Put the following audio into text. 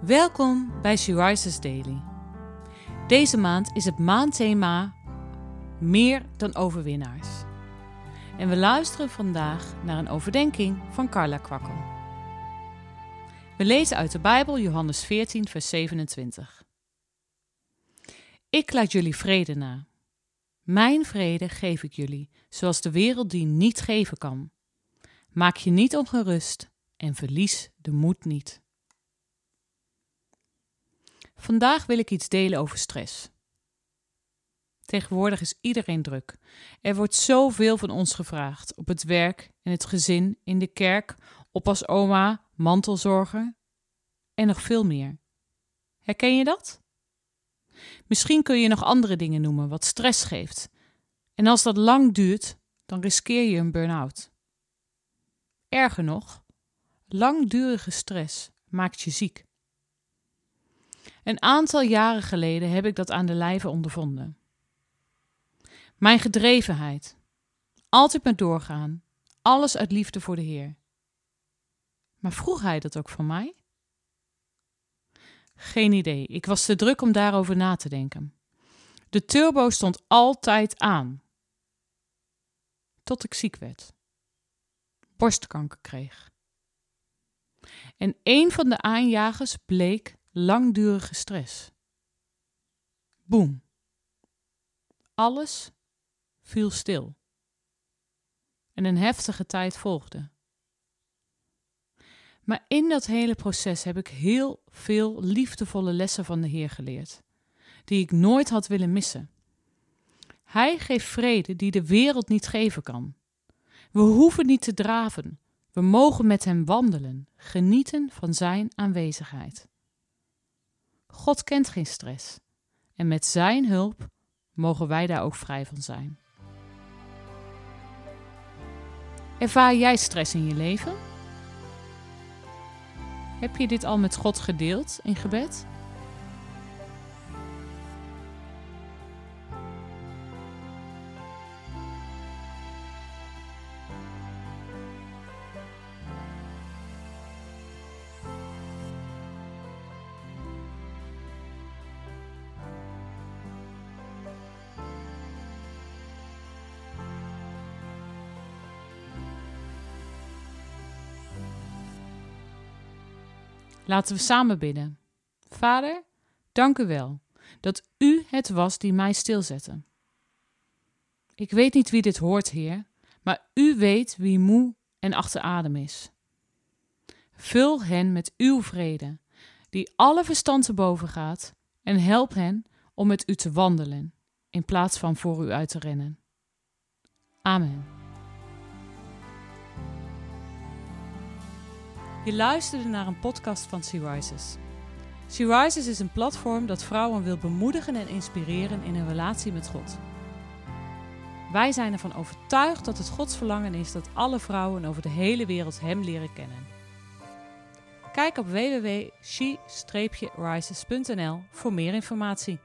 Welkom bij She Rises Daily. Deze maand is het maandthema Meer dan overwinnaars. En we luisteren vandaag naar een overdenking van Carla Kwakkel. We lezen uit de Bijbel Johannes 14, vers 27. Ik laat jullie vrede na. Mijn vrede geef ik jullie, zoals de wereld die niet geven kan. Maak je niet ongerust en verlies de moed niet. Vandaag wil ik iets delen over stress. Tegenwoordig is iedereen druk. Er wordt zoveel van ons gevraagd op het werk, in het gezin, in de kerk, op als oma, mantelzorger en nog veel meer. Herken je dat? Misschien kun je nog andere dingen noemen wat stress geeft. En als dat lang duurt, dan riskeer je een burn-out. Erger nog, langdurige stress maakt je ziek. Een aantal jaren geleden heb ik dat aan de lijve ondervonden. Mijn gedrevenheid, altijd maar doorgaan, alles uit liefde voor de Heer. Maar vroeg hij dat ook van mij? Geen idee, ik was te druk om daarover na te denken. De turbo stond altijd aan. Tot ik ziek werd. Borstkanker kreeg. En een van de aanjagers bleek langdurige stress. Boem. Alles viel stil. En een heftige tijd volgde. Maar in dat hele proces heb ik heel veel liefdevolle lessen van de Heer geleerd, die ik nooit had willen missen. Hij geeft vrede die de wereld niet geven kan. We hoeven niet te draven, we mogen met Hem wandelen, genieten van Zijn aanwezigheid. God kent geen stress. En met Zijn hulp mogen wij daar ook vrij van zijn. Ervaar jij stress in je leven? Heb je dit al met God gedeeld in gebed? Laten we samen bidden. Vader, dank u wel dat u het was die mij stilzette. Ik weet niet wie dit hoort, Heer, maar u weet wie moe en achter adem is. Vul hen met uw vrede, die alle verstand te boven gaat, en help hen om met u te wandelen, in plaats van voor u uit te rennen. Amen. Je luisterde naar een podcast van Sea Rises. Sea Rises is een platform dat vrouwen wil bemoedigen en inspireren in hun relatie met God. Wij zijn ervan overtuigd dat het Gods verlangen is dat alle vrouwen over de hele wereld Hem leren kennen. Kijk op www.she-rises.nl voor meer informatie.